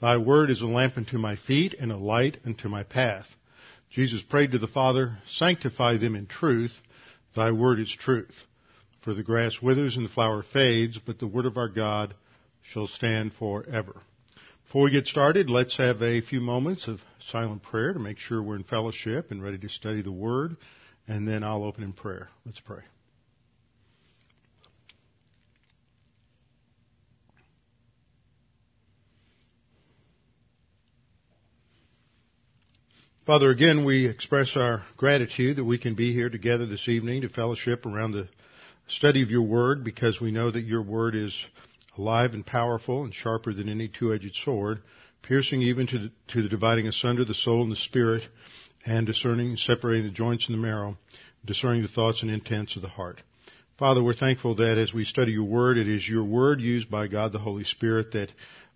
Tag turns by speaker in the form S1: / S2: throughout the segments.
S1: Thy word is a lamp unto my feet and a light unto my path. Jesus prayed to the Father, Sanctify them in truth. Thy word is truth. For the grass withers and the flower fades, but the word of our God shall stand forever. Before we get started, let's have a few moments of silent prayer to make sure we're in fellowship and ready to study the word, and then I'll open in prayer. Let's pray. Father, again, we express our gratitude that we can be here together this evening to fellowship around the study of your word because we know that your word is alive and powerful and sharper than any two-edged sword, piercing even to the, to the dividing asunder the soul and the spirit and discerning separating the joints and the marrow, discerning the thoughts and intents of the heart. Father, we're thankful that as we study your word, it is your word used by God the Holy Spirit that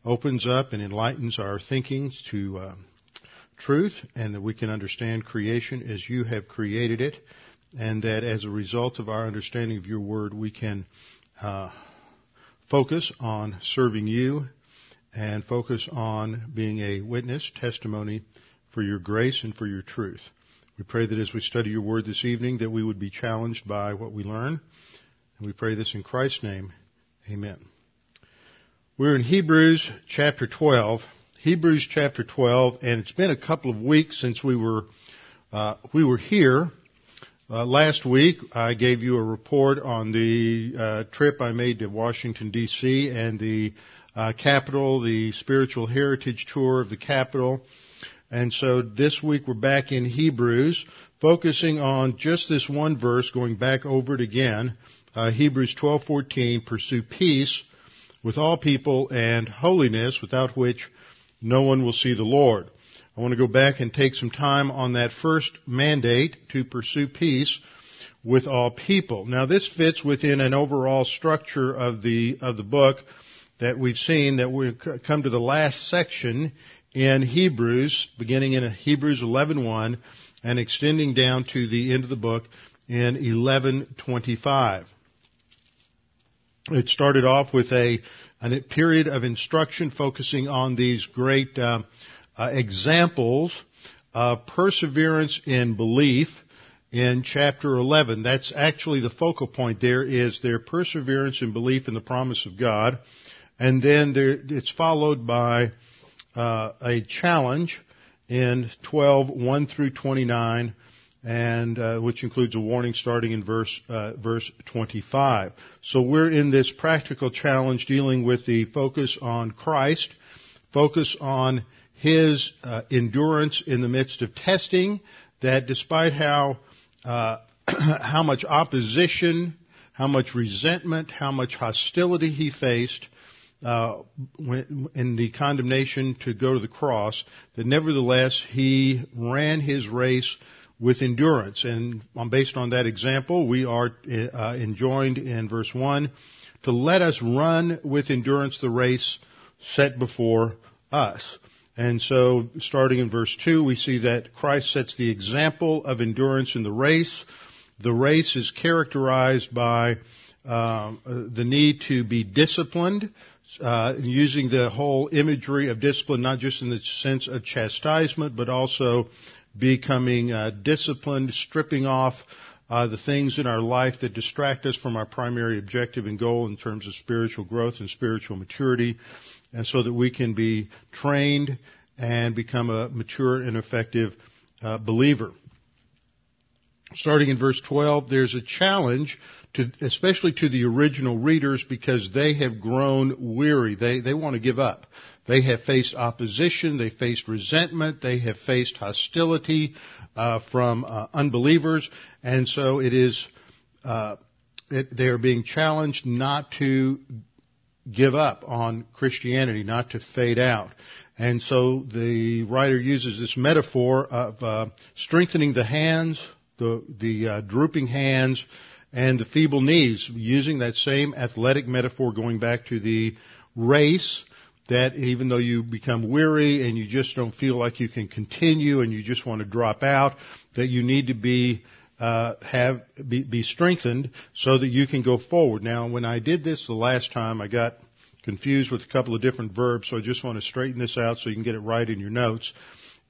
S1: opens up and enlightens our thinking to uh, truth and that we can understand creation as you have created it and that as a result of our understanding of your word we can uh, focus on serving you and focus on being a witness testimony for your grace and for your truth. We pray that as we study your word this evening that we would be challenged by what we learn. And we pray this in christ's name. Amen. We're in hebrews chapter 12 Hebrews chapter 12, and it's been a couple of weeks since we were uh, we were here. Uh, last week, I gave you a report on the uh, trip I made to Washington D.C. and the uh, Capitol, the spiritual heritage tour of the Capitol. And so this week we're back in Hebrews, focusing on just this one verse, going back over it again. Uh, Hebrews 12:14, pursue peace with all people and holiness, without which no one will see the Lord. I want to go back and take some time on that first mandate to pursue peace with all people. Now this fits within an overall structure of the, of the book that we've seen that we come to the last section in Hebrews, beginning in Hebrews 11.1 and extending down to the end of the book in 11.25. It started off with a a period of instruction focusing on these great uh, uh, examples of perseverance in belief in chapter 11. That's actually the focal point there is their perseverance in belief in the promise of God. And then there, it's followed by uh, a challenge in 12, 1 through 29, and uh, which includes a warning starting in verse uh, verse 25. So we're in this practical challenge dealing with the focus on Christ, focus on His uh, endurance in the midst of testing. That despite how uh, how much opposition, how much resentment, how much hostility He faced. Uh, in the condemnation to go to the cross, that nevertheless he ran his race with endurance. And based on that example, we are uh, enjoined in verse 1 to let us run with endurance the race set before us. And so, starting in verse 2, we see that Christ sets the example of endurance in the race. The race is characterized by um, the need to be disciplined, uh, using the whole imagery of discipline, not just in the sense of chastisement, but also becoming uh, disciplined, stripping off uh, the things in our life that distract us from our primary objective and goal in terms of spiritual growth and spiritual maturity, and so that we can be trained and become a mature and effective uh, believer. Starting in verse 12, there's a challenge to, especially to the original readers because they have grown weary. They, they want to give up. They have faced opposition. They faced resentment. They have faced hostility uh, from uh, unbelievers, and so it is. Uh, it, they are being challenged not to give up on Christianity, not to fade out. And so the writer uses this metaphor of uh, strengthening the hands, the, the uh, drooping hands, and the feeble knees, using that same athletic metaphor going back to the race that even though you become weary and you just don't feel like you can continue and you just want to drop out, that you need to be uh, have be, be strengthened so that you can go forward. Now, when I did this the last time, I got confused with a couple of different verbs, so I just want to straighten this out so you can get it right in your notes.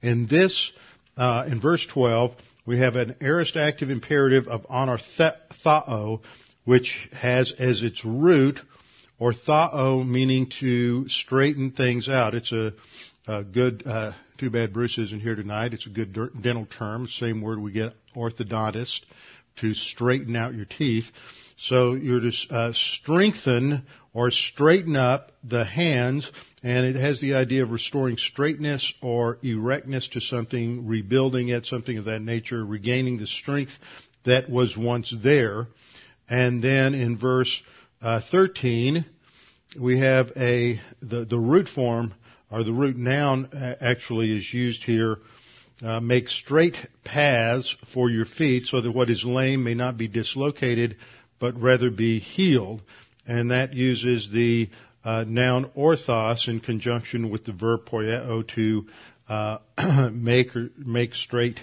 S1: In this, uh, in verse 12, we have an aorist active imperative of anarthao, which has as its root orthao, meaning to straighten things out. It's a, a good, uh, too bad Bruce isn't here tonight. It's a good dental term, same word we get orthodontist, to straighten out your teeth. So you're to uh, strengthen or straighten up the hands, and it has the idea of restoring straightness or erectness to something, rebuilding it, something of that nature, regaining the strength that was once there. And then in verse uh, 13, we have a the, the root form or the root noun actually is used here. Uh, make straight paths for your feet so that what is lame may not be dislocated, but rather be healed. And that uses the uh, noun orthos in conjunction with the verb poieo to uh, make or make straight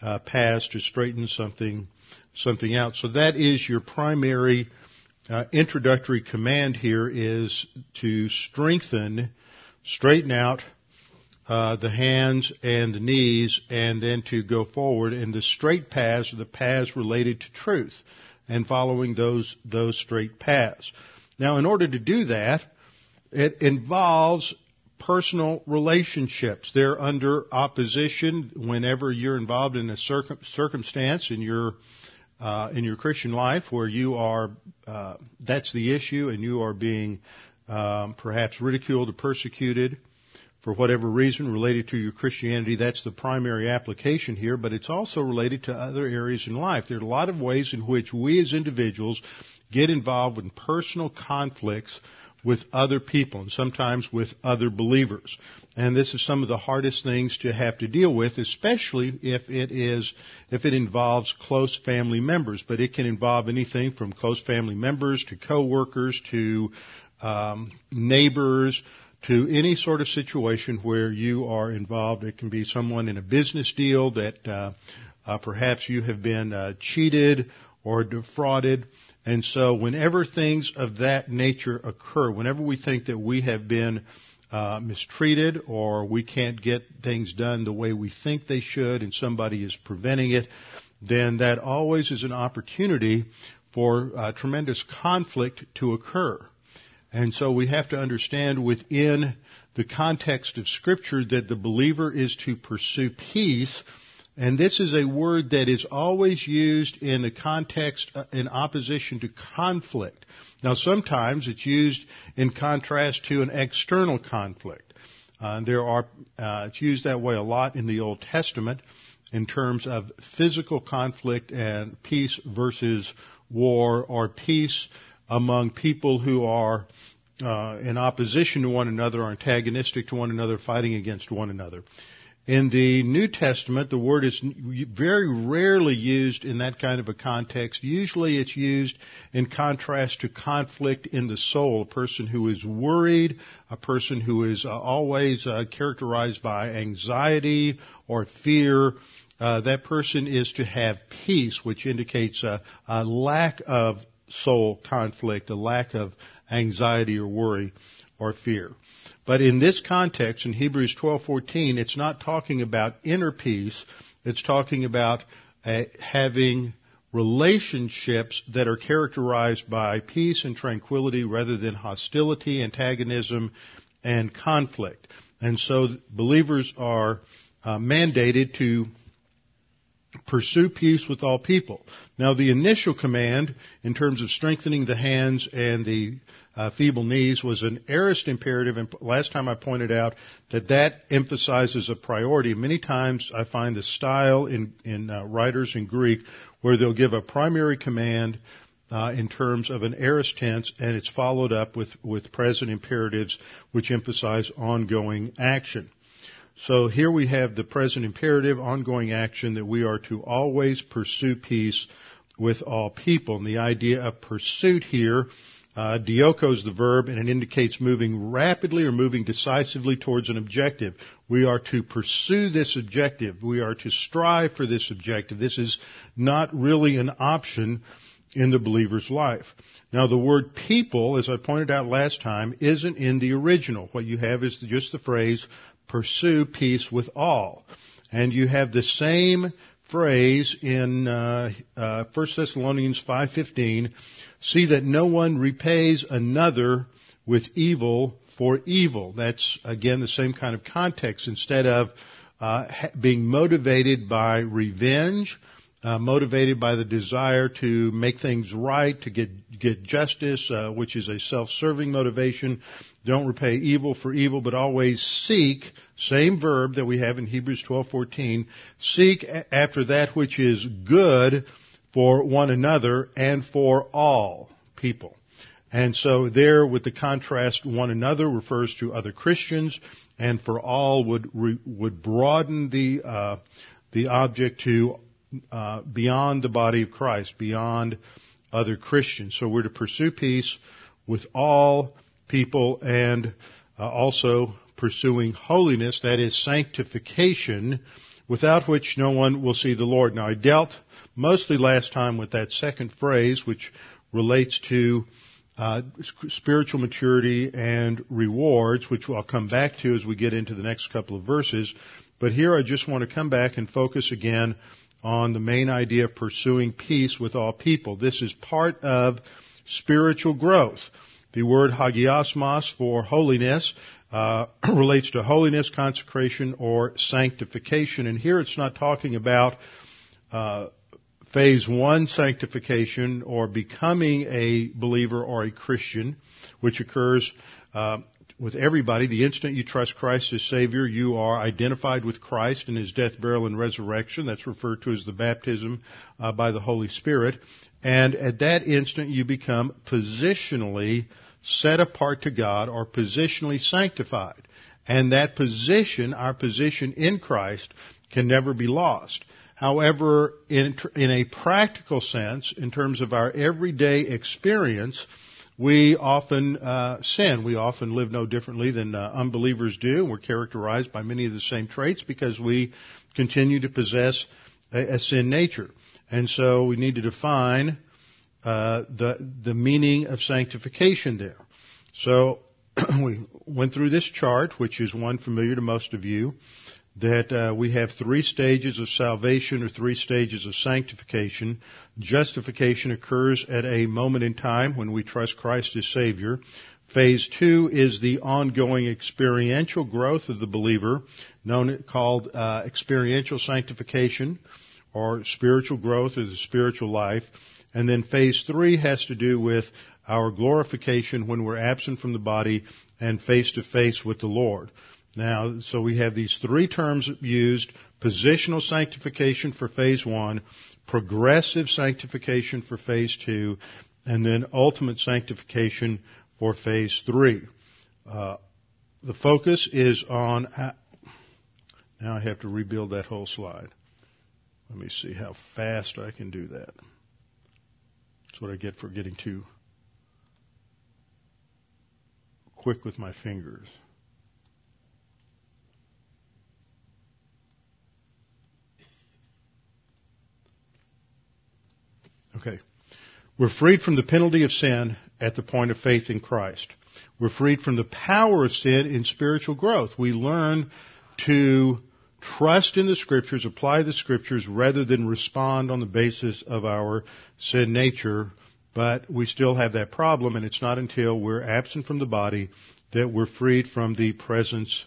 S1: uh, paths to straighten something something out. So that is your primary uh, introductory command here is to strengthen, straighten out uh, the hands and the knees, and then to go forward. And the straight paths are the paths related to truth, and following those those straight paths. Now, in order to do that, it involves personal relationships. They're under opposition whenever you're involved in a circum- circumstance in your uh, in your Christian life where you are, uh, that's the issue, and you are being um, perhaps ridiculed or persecuted for whatever reason related to your Christianity. That's the primary application here, but it's also related to other areas in life. There are a lot of ways in which we as individuals get involved in personal conflicts with other people and sometimes with other believers. And this is some of the hardest things to have to deal with, especially if it is, if it involves close family members. But it can involve anything from close family members to coworkers to um, neighbors to any sort of situation where you are involved. It can be someone in a business deal that uh, uh, perhaps you have been uh, cheated or defrauded. And so whenever things of that nature occur, whenever we think that we have been uh, mistreated or we can't get things done the way we think they should and somebody is preventing it, then that always is an opportunity for uh, tremendous conflict to occur. And so we have to understand within the context of scripture that the believer is to pursue peace and this is a word that is always used in the context uh, in opposition to conflict. Now sometimes it's used in contrast to an external conflict. Uh, there are, uh, it's used that way a lot in the Old Testament in terms of physical conflict and peace versus war or peace among people who are uh, in opposition to one another, antagonistic to one another, fighting against one another. In the New Testament, the word is very rarely used in that kind of a context. Usually it's used in contrast to conflict in the soul. A person who is worried, a person who is uh, always uh, characterized by anxiety or fear, uh, that person is to have peace, which indicates a, a lack of soul conflict, a lack of anxiety or worry or fear. But in this context, in Hebrews 12:14, it's not talking about inner peace. It's talking about uh, having relationships that are characterized by peace and tranquility rather than hostility, antagonism, and conflict. And so believers are uh, mandated to pursue peace with all people. Now the initial command in terms of strengthening the hands and the uh, feeble knees was an aorist imperative. And last time I pointed out that that emphasizes a priority. Many times I find the style in, in uh, writers in Greek where they'll give a primary command uh, in terms of an aorist tense, and it's followed up with, with present imperatives which emphasize ongoing action. So here we have the present imperative, ongoing action that we are to always pursue peace with all people. And the idea of pursuit here, uh, dioko is the verb and it indicates moving rapidly or moving decisively towards an objective. We are to pursue this objective. We are to strive for this objective. This is not really an option in the believer's life. Now the word people, as I pointed out last time, isn't in the original. What you have is just the phrase pursue peace with all. And you have the same phrase in uh, uh, 1 Thessalonians 5.15, see that no one repays another with evil for evil. That's again the same kind of context. Instead of uh, being motivated by revenge, uh, motivated by the desire to make things right, to get get justice, uh, which is a self-serving motivation. Don't repay evil for evil, but always seek. Same verb that we have in Hebrews 12:14. Seek after that which is good for one another and for all people. And so there, with the contrast, one another refers to other Christians, and for all would would broaden the uh, the object to uh, beyond the body of Christ, beyond other Christians. So we're to pursue peace with all people and uh, also pursuing holiness, that is sanctification, without which no one will see the Lord. Now I dealt mostly last time with that second phrase, which relates to uh, spiritual maturity and rewards, which I'll come back to as we get into the next couple of verses. But here I just want to come back and focus again on the main idea of pursuing peace with all people. This is part of spiritual growth. The word hagiasmos for holiness uh, relates to holiness, consecration, or sanctification. And here it's not talking about uh, phase one sanctification or becoming a believer or a Christian, which occurs uh, with everybody. The instant you trust Christ as Savior, you are identified with Christ in His death, burial, and resurrection. That's referred to as the baptism uh, by the Holy Spirit. And at that instant, you become positionally set apart to God or positionally sanctified. And that position, our position in Christ, can never be lost. However, in, in a practical sense, in terms of our everyday experience, we often uh, sin. We often live no differently than uh, unbelievers do. We're characterized by many of the same traits because we continue to possess a, a sin nature. And so we need to define uh, the the meaning of sanctification there. So we went through this chart, which is one familiar to most of you that uh, we have three stages of salvation or three stages of sanctification. Justification occurs at a moment in time when we trust Christ as Savior. Phase two is the ongoing experiential growth of the believer, known called uh, experiential sanctification or spiritual growth or the spiritual life. And then phase three has to do with our glorification when we're absent from the body and face to face with the Lord. Now, so we have these three terms used, positional sanctification for phase one, progressive sanctification for phase two, and then ultimate sanctification for phase three. Uh, the focus is on, now I have to rebuild that whole slide. Let me see how fast I can do that. That's what I get for getting too quick with my fingers. Okay. We're freed from the penalty of sin at the point of faith in Christ. We're freed from the power of sin in spiritual growth. We learn to trust in the scriptures, apply the scriptures rather than respond on the basis of our sin nature. But we still have that problem and it's not until we're absent from the body that we're freed from the presence,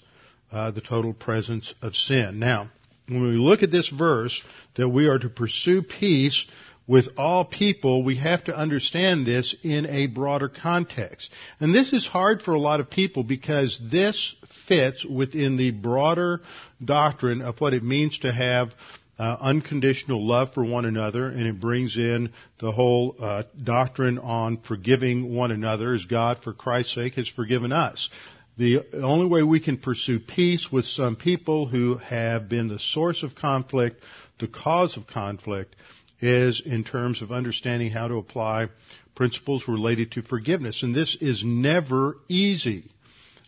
S1: uh, the total presence of sin. Now, when we look at this verse, that we are to pursue peace with all people, we have to understand this in a broader context. And this is hard for a lot of people because this fits within the broader doctrine of what it means to have uh, unconditional love for one another, and it brings in the whole uh, doctrine on forgiving one another as God, for Christ's sake, has forgiven us. The only way we can pursue peace with some people who have been the source of conflict, the cause of conflict, is in terms of understanding how to apply principles related to forgiveness. And this is never easy.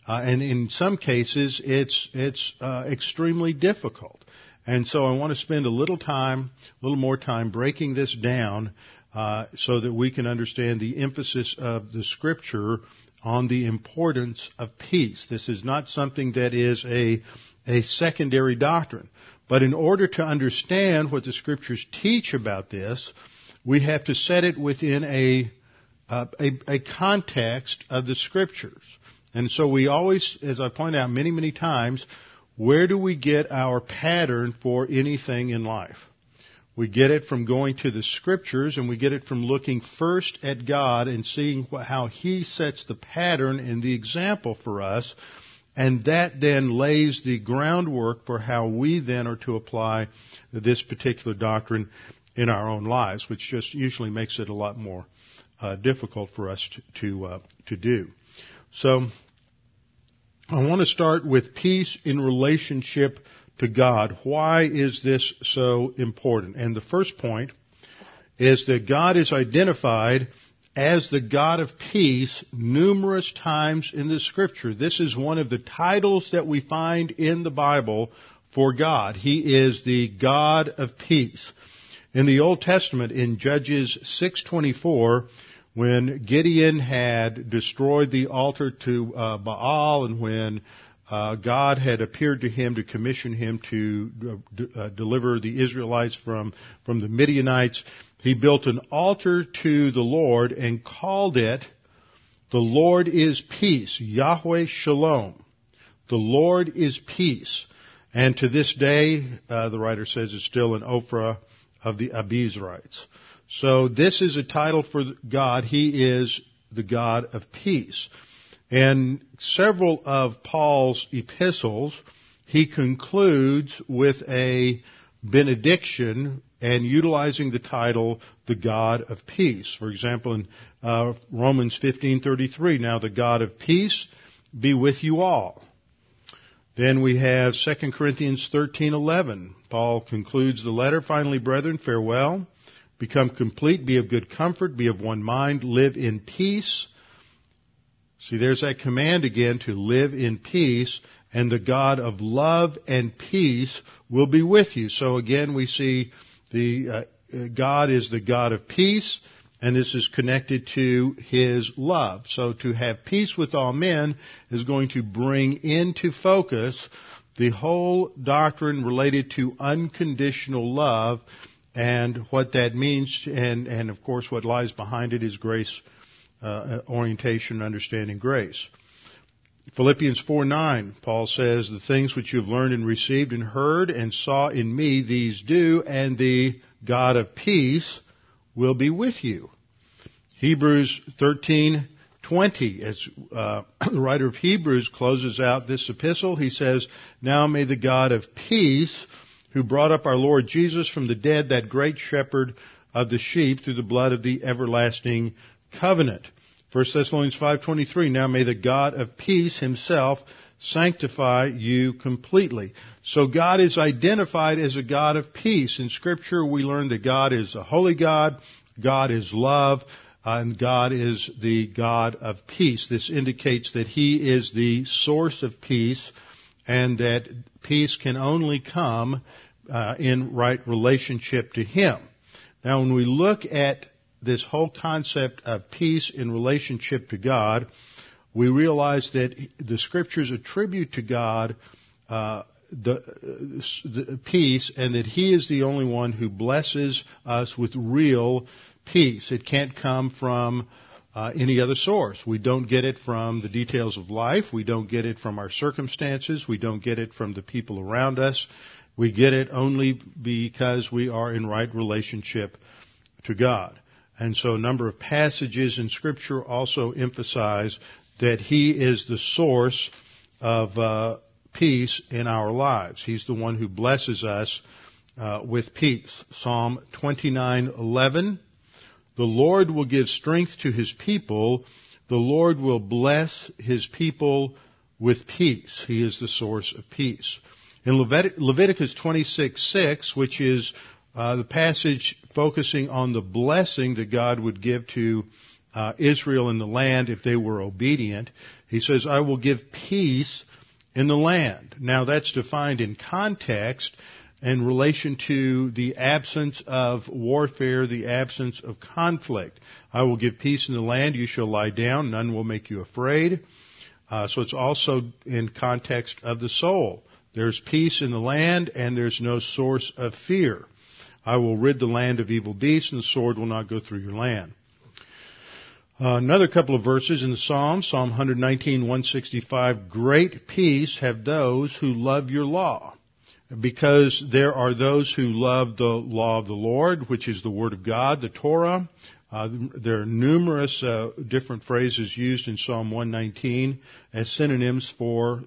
S1: Uh, and in some cases, it's, it's uh, extremely difficult. And so I want to spend a little time, a little more time breaking this down uh, so that we can understand the emphasis of the scripture on the importance of peace. This is not something that is a, a secondary doctrine. But in order to understand what the scriptures teach about this, we have to set it within a, uh, a, a context of the scriptures. And so we always, as I point out many, many times, where do we get our pattern for anything in life? We get it from going to the scriptures and we get it from looking first at God and seeing how He sets the pattern and the example for us. And that then lays the groundwork for how we then are to apply this particular doctrine in our own lives, which just usually makes it a lot more uh, difficult for us to to, uh, to do. So I want to start with peace in relationship to God. Why is this so important? And the first point is that God is identified as the God of peace numerous times in the scripture. This is one of the titles that we find in the Bible for God. He is the God of peace. In the Old Testament, in Judges 624, when Gideon had destroyed the altar to uh, Baal and when uh, God had appeared to him to commission him to uh, d- uh, deliver the Israelites from, from the Midianites, he built an altar to the Lord and called it, the Lord is peace, Yahweh Shalom. The Lord is peace. And to this day, uh, the writer says it's still an Ophrah of the Abiezrites. So this is a title for God. He is the God of peace. And several of Paul's epistles, he concludes with a benediction and utilizing the title the God of peace. For example, in uh, Romans 15:33, now the God of peace be with you all. Then we have 2 Corinthians 13:11. Paul concludes the letter, finally brethren, farewell. Become complete, be of good comfort, be of one mind, live in peace. See, there's that command again to live in peace, and the God of love and peace will be with you. So again, we see the uh, God is the God of peace, and this is connected to His love. So to have peace with all men is going to bring into focus the whole doctrine related to unconditional love and what that means, and, and of course what lies behind it is grace uh, orientation, understanding grace. Philippians 4 9, Paul says, The things which you have learned and received and heard and saw in me, these do, and the God of peace will be with you. Hebrews 13 20, as uh, the writer of Hebrews closes out this epistle, he says, Now may the God of peace who brought up our Lord Jesus from the dead, that great shepherd of the sheep through the blood of the everlasting covenant. 1 Thessalonians 5:23 Now may the God of peace himself sanctify you completely. So God is identified as a God of peace. In scripture we learn that God is a holy God, God is love, and God is the God of peace. This indicates that He is the source of peace and that peace can only come uh, in right relationship to Him. Now, when we look at this whole concept of peace in relationship to God, we realize that the scriptures attribute to God uh, the, the, peace, and that He is the only one who blesses us with real peace. It can't come from uh, any other source. We don't get it from the details of life. We don't get it from our circumstances. We don't get it from the people around us. We get it only because we are in right relationship to God. And so a number of passages in scripture also emphasize that He is the source of uh, peace in our lives. He's the one who blesses us uh, with peace. Psalm 29:11. The Lord will give strength to his people. The Lord will bless his people with peace. He is the source of peace. In Levit- Leviticus 26:6, which is uh, the passage focusing on the blessing that God would give to uh, Israel in the land if they were obedient, he says, "I will give peace in the land." Now that's defined in context in relation to the absence of warfare, the absence of conflict. I will give peace in the land. You shall lie down. None will make you afraid. Uh, so it's also in context of the soul. There's peace in the land and there's no source of fear. I will rid the land of evil beasts and the sword will not go through your land. Uh, another couple of verses in the Psalms, Psalm 119, 165, great peace have those who love your law because there are those who love the law of the Lord, which is the Word of God, the Torah. Uh, there are numerous uh, different phrases used in Psalm 119 as synonyms for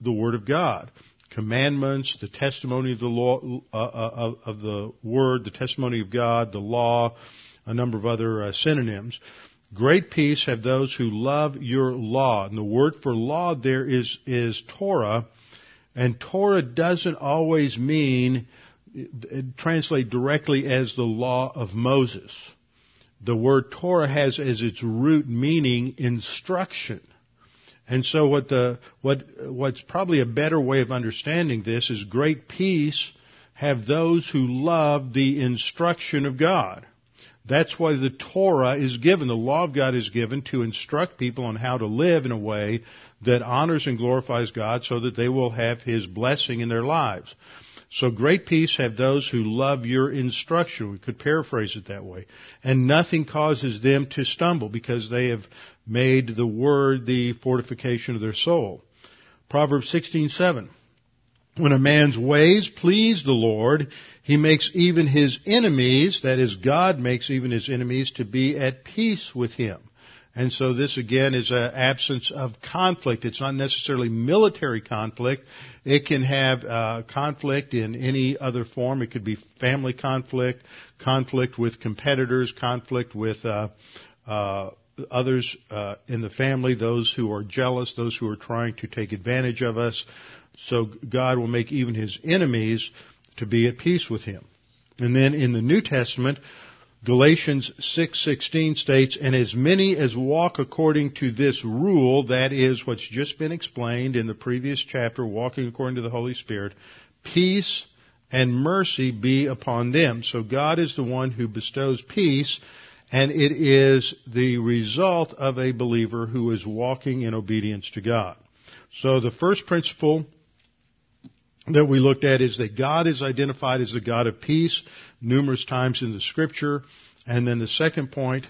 S1: the Word of God. Commandments, the testimony of the law, uh, uh of the Word, the testimony of God, the law, a number of other uh, synonyms. Great peace have those who love your law. And the word for law there is, is Torah, and Torah doesn't always mean, translate directly as the law of Moses. The word Torah has as its root meaning instruction. And so what the, what, what's probably a better way of understanding this is great peace have those who love the instruction of God. That's why the Torah is given, the law of God is given to instruct people on how to live in a way that honors and glorifies God so that they will have His blessing in their lives. So great peace have those who love your instruction. We could paraphrase it that way. And nothing causes them to stumble because they have made the word the fortification of their soul. Proverbs 16:7. When a man's ways please the Lord, he makes even his enemies, that is God makes even his enemies to be at peace with him. And so this again is an absence of conflict. It's not necessarily military conflict. It can have uh, conflict in any other form. It could be family conflict, conflict with competitors, conflict with uh, uh, others uh, in the family, those who are jealous, those who are trying to take advantage of us. So God will make even His enemies to be at peace with Him. And then in the New Testament, Galatians 6:16 states, "And as many as walk according to this rule, that is what's just been explained in the previous chapter, walking according to the Holy Spirit, peace and mercy be upon them." So God is the one who bestows peace, and it is the result of a believer who is walking in obedience to God. So the first principle that we looked at is that God is identified as the God of peace numerous times in the scripture. And then the second point,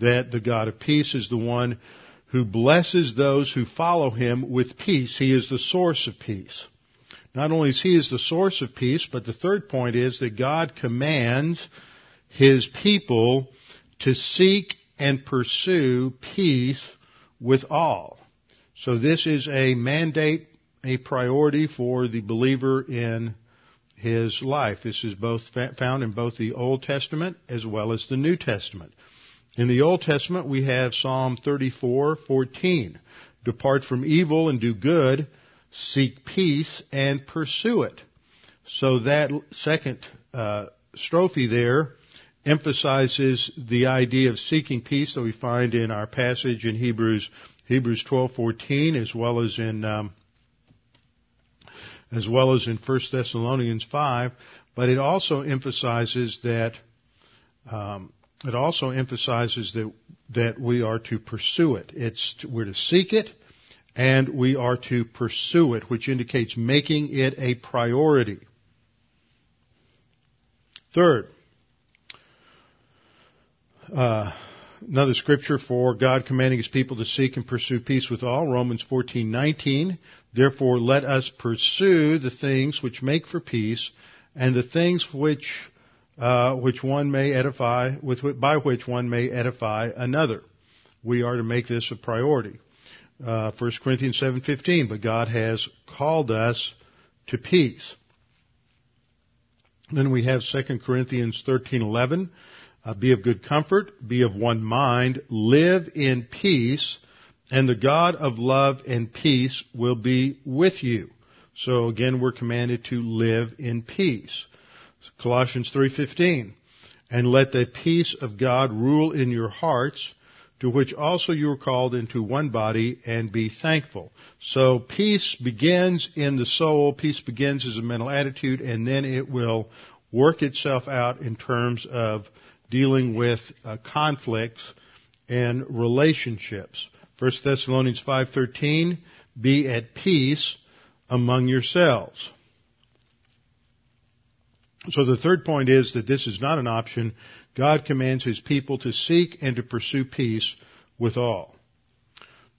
S1: that the God of peace is the one who blesses those who follow him with peace. He is the source of peace. Not only is he is the source of peace, but the third point is that God commands his people to seek and pursue peace with all. So this is a mandate a priority for the believer in his life. This is both found in both the Old Testament as well as the New Testament. In the Old Testament, we have Psalm 34:14. Depart from evil and do good, seek peace and pursue it. So that second uh, strophe there emphasizes the idea of seeking peace that we find in our passage in Hebrews Hebrews 12:14 as well as in um, as well as in 1 Thessalonians 5, but it also emphasizes that um, it also emphasizes that that we are to pursue it. It's to, we're to seek it, and we are to pursue it, which indicates making it a priority. Third, uh, another scripture for God commanding His people to seek and pursue peace with all, Romans 14:19. Therefore, let us pursue the things which make for peace, and the things which uh, which one may edify, with by which one may edify another. We are to make this a priority. Uh, 1 Corinthians 7:15. But God has called us to peace. Then we have 2 Corinthians 13:11. Uh, be of good comfort, be of one mind, live in peace, and the God of love and peace will be with you. So again, we're commanded to live in peace. Colossians 3:15. And let the peace of God rule in your hearts, to which also you are called into one body, and be thankful. So peace begins in the soul, peace begins as a mental attitude, and then it will work itself out in terms of dealing with uh, conflicts and relationships. 1 Thessalonians 5:13 be at peace among yourselves. So the third point is that this is not an option. God commands his people to seek and to pursue peace with all.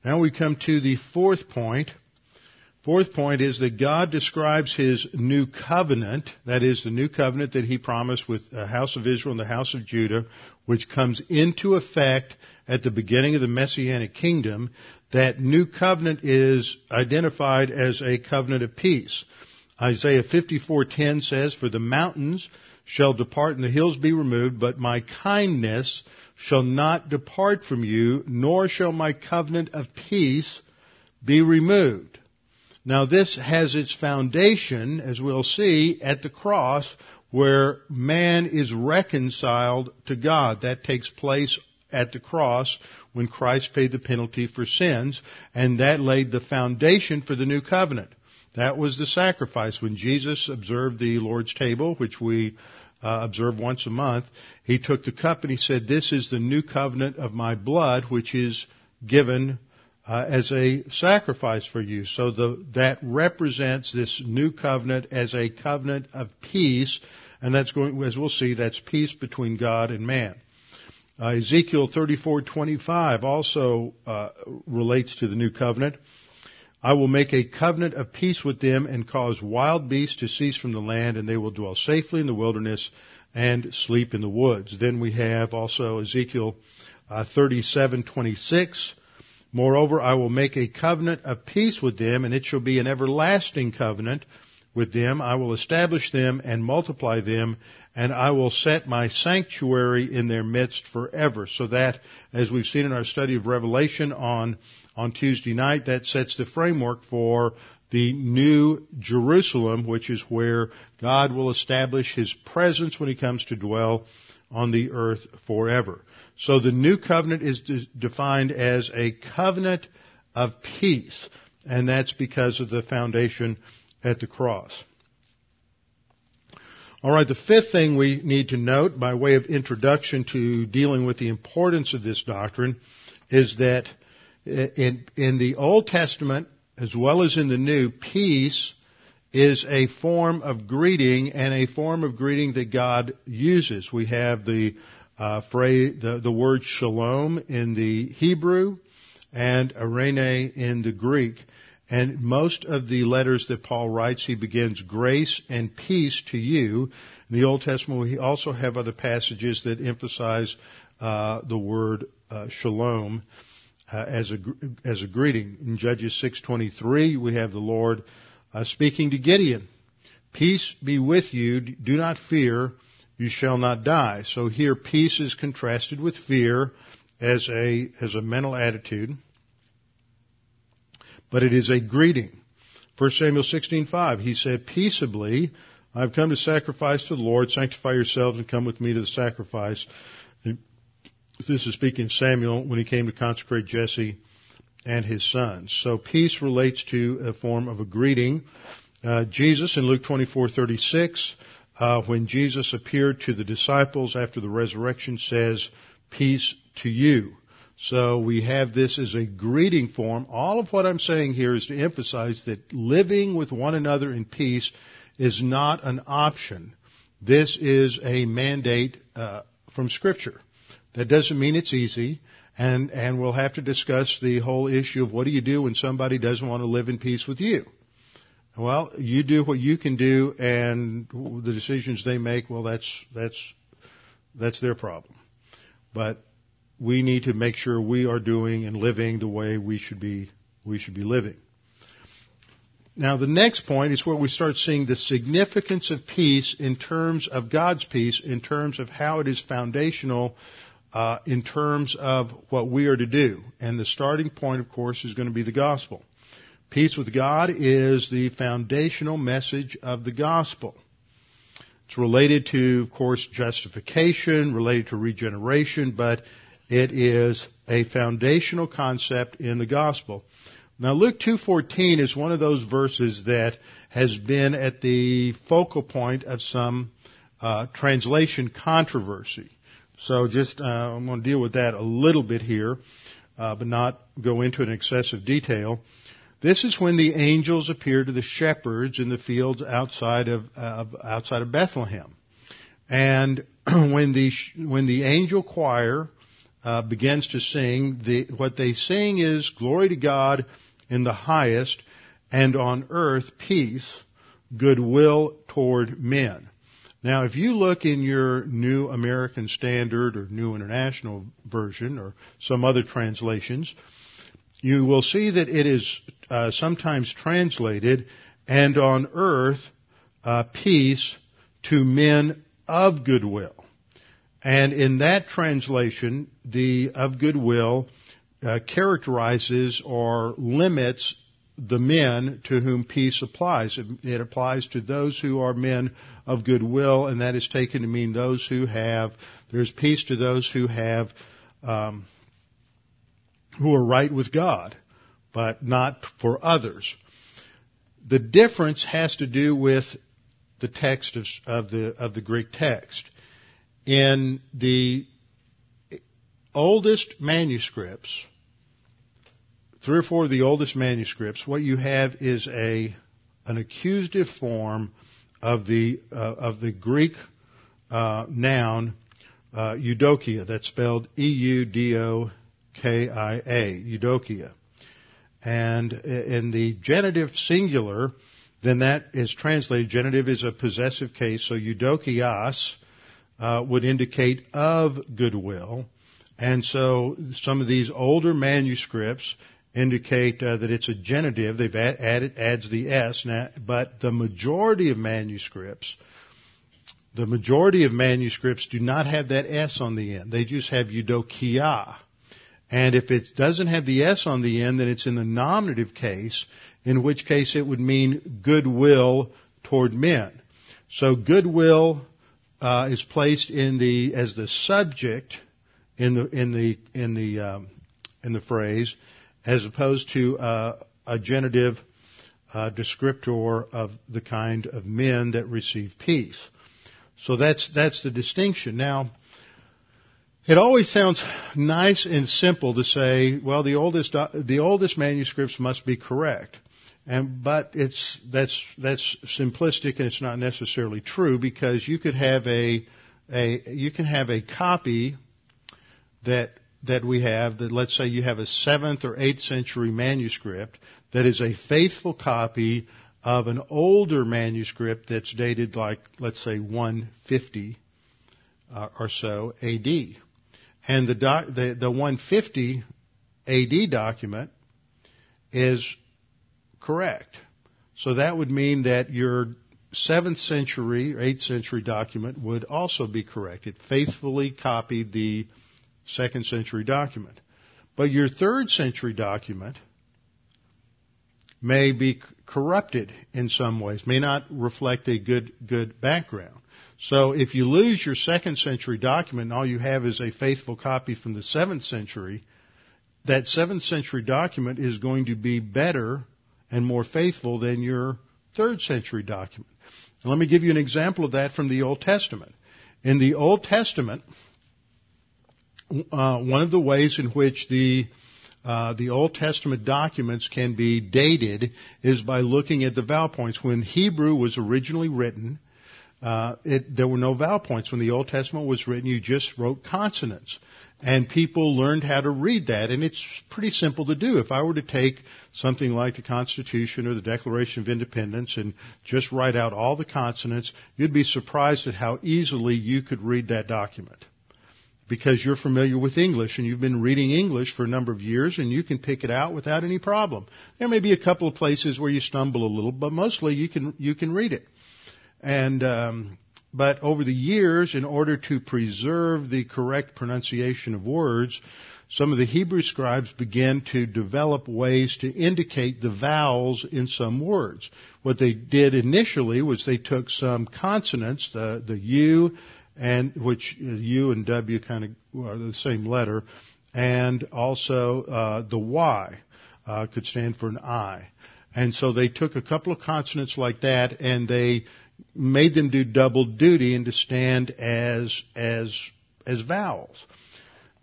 S1: Now we come to the fourth point. Fourth point is that God describes his new covenant, that is the new covenant that he promised with the house of Israel and the house of Judah, which comes into effect at the beginning of the Messianic kingdom. That new covenant is identified as a covenant of peace. Isaiah 54:10 says, "For the mountains shall depart and the hills be removed, but my kindness shall not depart from you, nor shall my covenant of peace be removed." Now this has its foundation, as we'll see, at the cross where man is reconciled to God. That takes place at the cross when Christ paid the penalty for sins, and that laid the foundation for the new covenant. That was the sacrifice. When Jesus observed the Lord's table, which we uh, observe once a month, he took the cup and he said, This is the new covenant of my blood, which is given uh, as a sacrifice for you. So the, that represents this new covenant as a covenant of peace, and that's going, as we'll see, that's peace between God and man. Uh, Ezekiel 34:25 also uh, relates to the new covenant. I will make a covenant of peace with them and cause wild beasts to cease from the land, and they will dwell safely in the wilderness and sleep in the woods. Then we have also Ezekiel uh, 37:26. Moreover, I will make a covenant of peace with them, and it shall be an everlasting covenant with them. I will establish them and multiply them, and I will set my sanctuary in their midst forever. So that, as we've seen in our study of Revelation on, on Tuesday night, that sets the framework for the new Jerusalem, which is where God will establish His presence when He comes to dwell on the earth forever. So the new covenant is de- defined as a covenant of peace, and that's because of the foundation at the cross. All right, the fifth thing we need to note by way of introduction to dealing with the importance of this doctrine is that eh, in, in the Old Testament, as well as in the New, peace is a form of greeting and a form of greeting that God uses. We have the uh, phrase, the, the word shalom in the Hebrew and eirene in the Greek. And most of the letters that Paul writes, he begins grace and peace to you. In the Old Testament, we also have other passages that emphasize uh, the word uh, shalom uh, as a as a greeting. In Judges 6:23, we have the Lord uh, speaking to Gideon. Peace be with you. Do not fear. You shall not die. So here, peace is contrasted with fear as a as a mental attitude but it is a greeting. 1 Samuel 16:5 he said peaceably I've come to sacrifice to the Lord sanctify yourselves and come with me to the sacrifice. This is speaking Samuel when he came to consecrate Jesse and his sons. So peace relates to a form of a greeting. Uh, Jesus in Luke 24:36 uh, when Jesus appeared to the disciples after the resurrection says peace to you. So we have this as a greeting form. All of what I'm saying here is to emphasize that living with one another in peace is not an option. This is a mandate uh, from Scripture. That doesn't mean it's easy, and and we'll have to discuss the whole issue of what do you do when somebody doesn't want to live in peace with you. Well, you do what you can do, and the decisions they make, well, that's that's that's their problem. But we need to make sure we are doing and living the way we should be we should be living. Now the next point is where we start seeing the significance of peace in terms of God's peace, in terms of how it is foundational, uh, in terms of what we are to do. And the starting point, of course, is going to be the gospel. Peace with God is the foundational message of the gospel. It's related to, of course, justification, related to regeneration, but it is a foundational concept in the gospel. Now Luke 2:14 is one of those verses that has been at the focal point of some uh, translation controversy. So just uh, I'm going to deal with that a little bit here, uh, but not go into in excessive detail. This is when the angels appear to the shepherds in the fields outside of, of outside of Bethlehem, and when the when the angel choir uh, begins to sing, the, what they sing is glory to God in the highest, and on earth peace, goodwill toward men. Now, if you look in your New American Standard or New International Version or some other translations, you will see that it is uh, sometimes translated, and on earth uh, peace to men of goodwill. And in that translation, the of goodwill uh, characterizes or limits the men to whom peace applies. It, it, applies to those who are men of goodwill, and that is taken to mean those who have. There's peace to those who have, um, who are right with God, but not for others. The difference has to do with the text of, of the of the Greek text. In the oldest manuscripts, three or four of the oldest manuscripts, what you have is a an accusative form of the uh, of the Greek uh, noun uh, eudokia. That's spelled E U D O K I A. Eudokia. And in the genitive singular, then that is translated. Genitive is a possessive case, so eudokias uh, would indicate of goodwill. And so some of these older manuscripts indicate uh, that it's a genitive. They've added adds the s now, but the majority of manuscripts, the majority of manuscripts do not have that s on the end. They just have eudokia. And if it doesn't have the s on the end, then it's in the nominative case, in which case it would mean goodwill toward men. So goodwill uh, is placed in the as the subject in the in the in the um, in the phrase, as opposed to uh, a genitive uh, descriptor of the kind of men that receive peace. So that's that's the distinction. Now, it always sounds nice and simple to say, well, the oldest the oldest manuscripts must be correct. And, but it's, that's, that's simplistic and it's not necessarily true because you could have a, a, you can have a copy that, that we have that let's say you have a 7th or 8th century manuscript that is a faithful copy of an older manuscript that's dated like, let's say 150 uh, or so AD. And the, doc, the, the 150 AD document is correct. So that would mean that your 7th century or 8th century document would also be correct. It faithfully copied the 2nd century document. But your 3rd century document may be corrupted in some ways, may not reflect a good, good background. So if you lose your 2nd century document and all you have is a faithful copy from the 7th century, that 7th century document is going to be better and more faithful than your third century document. let me give you an example of that from the Old Testament. In the Old Testament, uh, one of the ways in which the uh, the Old Testament documents can be dated is by looking at the vowel points. When Hebrew was originally written, uh, it, there were no vowel points. When the Old Testament was written, you just wrote consonants. And people learned how to read that, and it's pretty simple to do. If I were to take something like the Constitution or the Declaration of Independence and just write out all the consonants, you'd be surprised at how easily you could read that document. because you're familiar with English and you've been reading English for a number of years and you can pick it out without any problem. There may be a couple of places where you stumble a little, but mostly you can you can read it. And um, but over the years, in order to preserve the correct pronunciation of words, some of the Hebrew scribes began to develop ways to indicate the vowels in some words. What they did initially was they took some consonants, the, the U, and which uh, U and W kind of are the same letter, and also uh, the Y uh, could stand for an I. And so they took a couple of consonants like that, and they made them do double duty and to stand as as as vowels.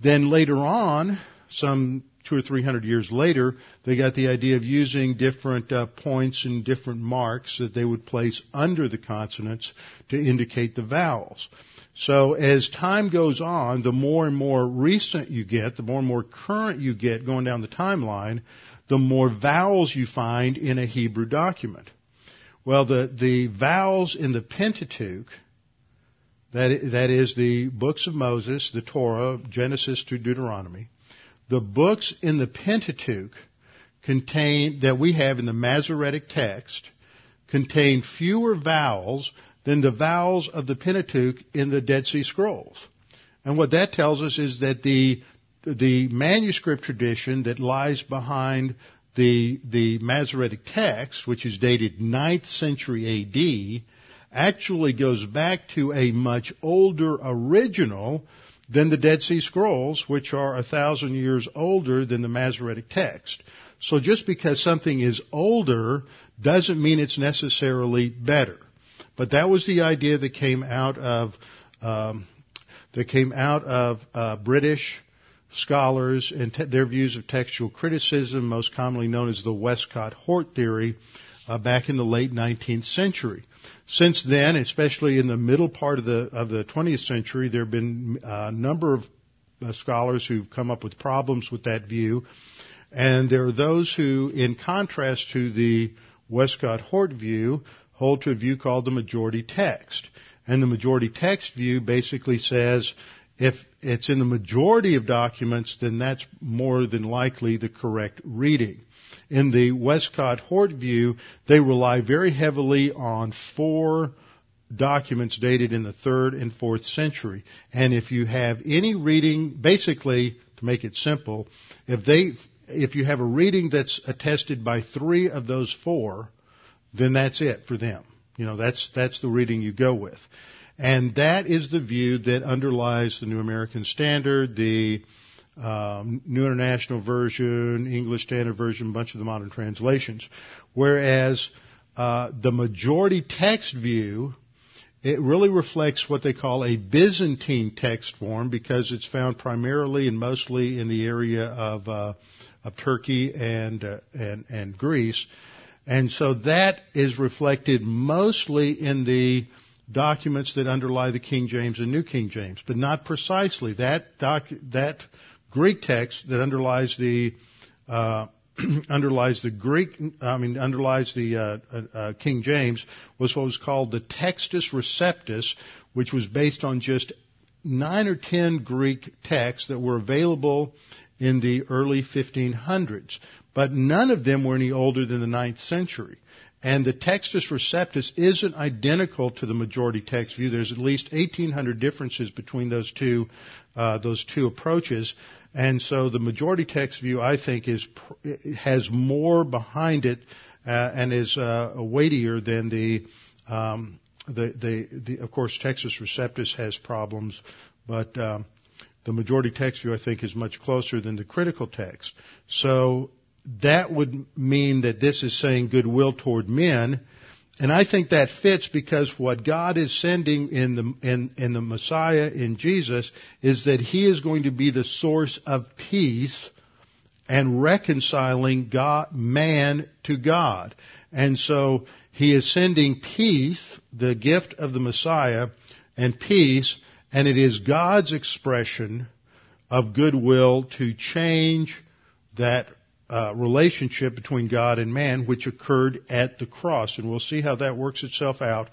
S1: Then later on, some two or three hundred years later, they got the idea of using different uh, points and different marks that they would place under the consonants to indicate the vowels. So as time goes on, the more and more recent you get, the more and more current you get going down the timeline, the more vowels you find in a Hebrew document. Well, the, the vowels in the Pentateuch, that, that is the books of Moses, the Torah, Genesis to Deuteronomy, the books in the Pentateuch contain, that we have in the Masoretic text, contain fewer vowels than the vowels of the Pentateuch in the Dead Sea Scrolls. And what that tells us is that the, the manuscript tradition that lies behind the, the Masoretic text, which is dated 9th century AD, actually goes back to a much older original than the Dead Sea Scrolls, which are a thousand years older than the Masoretic text. So just because something is older doesn't mean it's necessarily better. But that was the idea that came out of um, that came out of uh, British scholars and te- their views of textual criticism, most commonly known as the Westcott-Hort theory, uh, back in the late 19th century. Since then, especially in the middle part of the of the 20th century, there have been a number of uh, scholars who've come up with problems with that view, and there are those who, in contrast to the Westcott-Hort view, hold to a view called the majority text. And the majority text view basically says if it's in the majority of documents, then that's more than likely the correct reading. In the Westcott-Hort view, they rely very heavily on four documents dated in the third and fourth century. And if you have any reading, basically, to make it simple, if they, if you have a reading that's attested by three of those four, then that's it for them. You know, that's, that's the reading you go with. And that is the view that underlies the New American Standard, the um, New International Version, English Standard Version, a bunch of the modern translations. Whereas uh, the majority text view, it really reflects what they call a Byzantine text form because it's found primarily and mostly in the area of uh, of Turkey and uh, and and Greece. And so that is reflected mostly in the documents that underlie the King James and New King James, but not precisely. That doc, that Greek text that underlies the uh, underlies the Greek, I mean, underlies the uh, uh, uh, King James was what was called the Textus Receptus, which was based on just nine or ten Greek texts that were available in the early 1500s but none of them were any older than the ninth century. And the Textus Receptus isn't identical to the majority text view. There's at least 1,800 differences between those two, uh, those two approaches. And so the majority text view, I think, is has more behind it uh, and is uh, weightier than the, um, the, the, the. Of course, Textus Receptus has problems, but um, the majority text view, I think, is much closer than the critical text. So that would mean that this is saying goodwill toward men. And I think that fits because what God is sending in the, in, in the Messiah, in Jesus, is that He is going to be the source of peace and reconciling God, man to God. And so He is sending peace, the gift of the Messiah, and peace, and it is God's expression of goodwill to change that uh, relationship between God and man, which occurred at the cross. And we'll see how that works itself out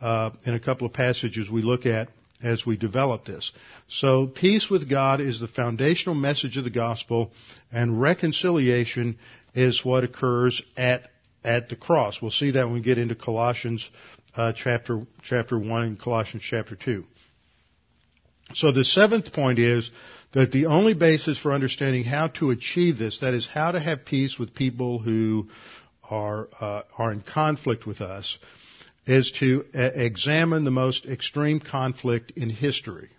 S1: uh, in a couple of passages we look at as we develop this. So peace with God is the foundational message of the gospel and reconciliation is what occurs at, at the cross. We'll see that when we get into Colossians uh, chapter, chapter 1 and Colossians chapter 2. So the seventh point is that the only basis for understanding how to achieve this, that is how to have peace with people who are, uh, are in conflict with us, is to uh, examine the most extreme conflict in history.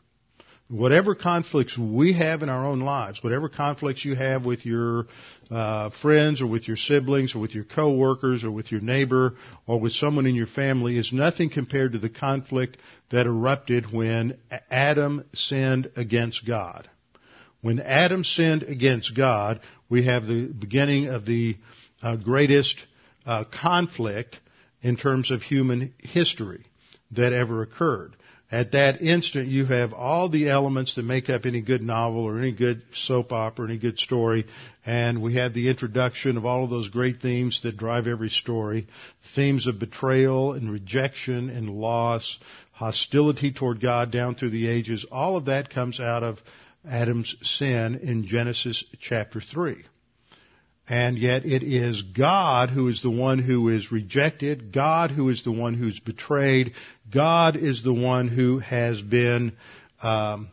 S1: Whatever conflicts we have in our own lives, whatever conflicts you have with your uh, friends or with your siblings or with your coworkers or with your neighbor or with someone in your family is nothing compared to the conflict that erupted when Adam sinned against God. When Adam sinned against God, we have the beginning of the uh, greatest uh, conflict in terms of human history that ever occurred. At that instant, you have all the elements that make up any good novel or any good soap opera, any good story, and we have the introduction of all of those great themes that drive every story. Themes of betrayal and rejection and loss, hostility toward God down through the ages. All of that comes out of Adam's sin in Genesis chapter 3. And yet it is God who is the one who is rejected, God who is the one who's betrayed, God is the one who has been um,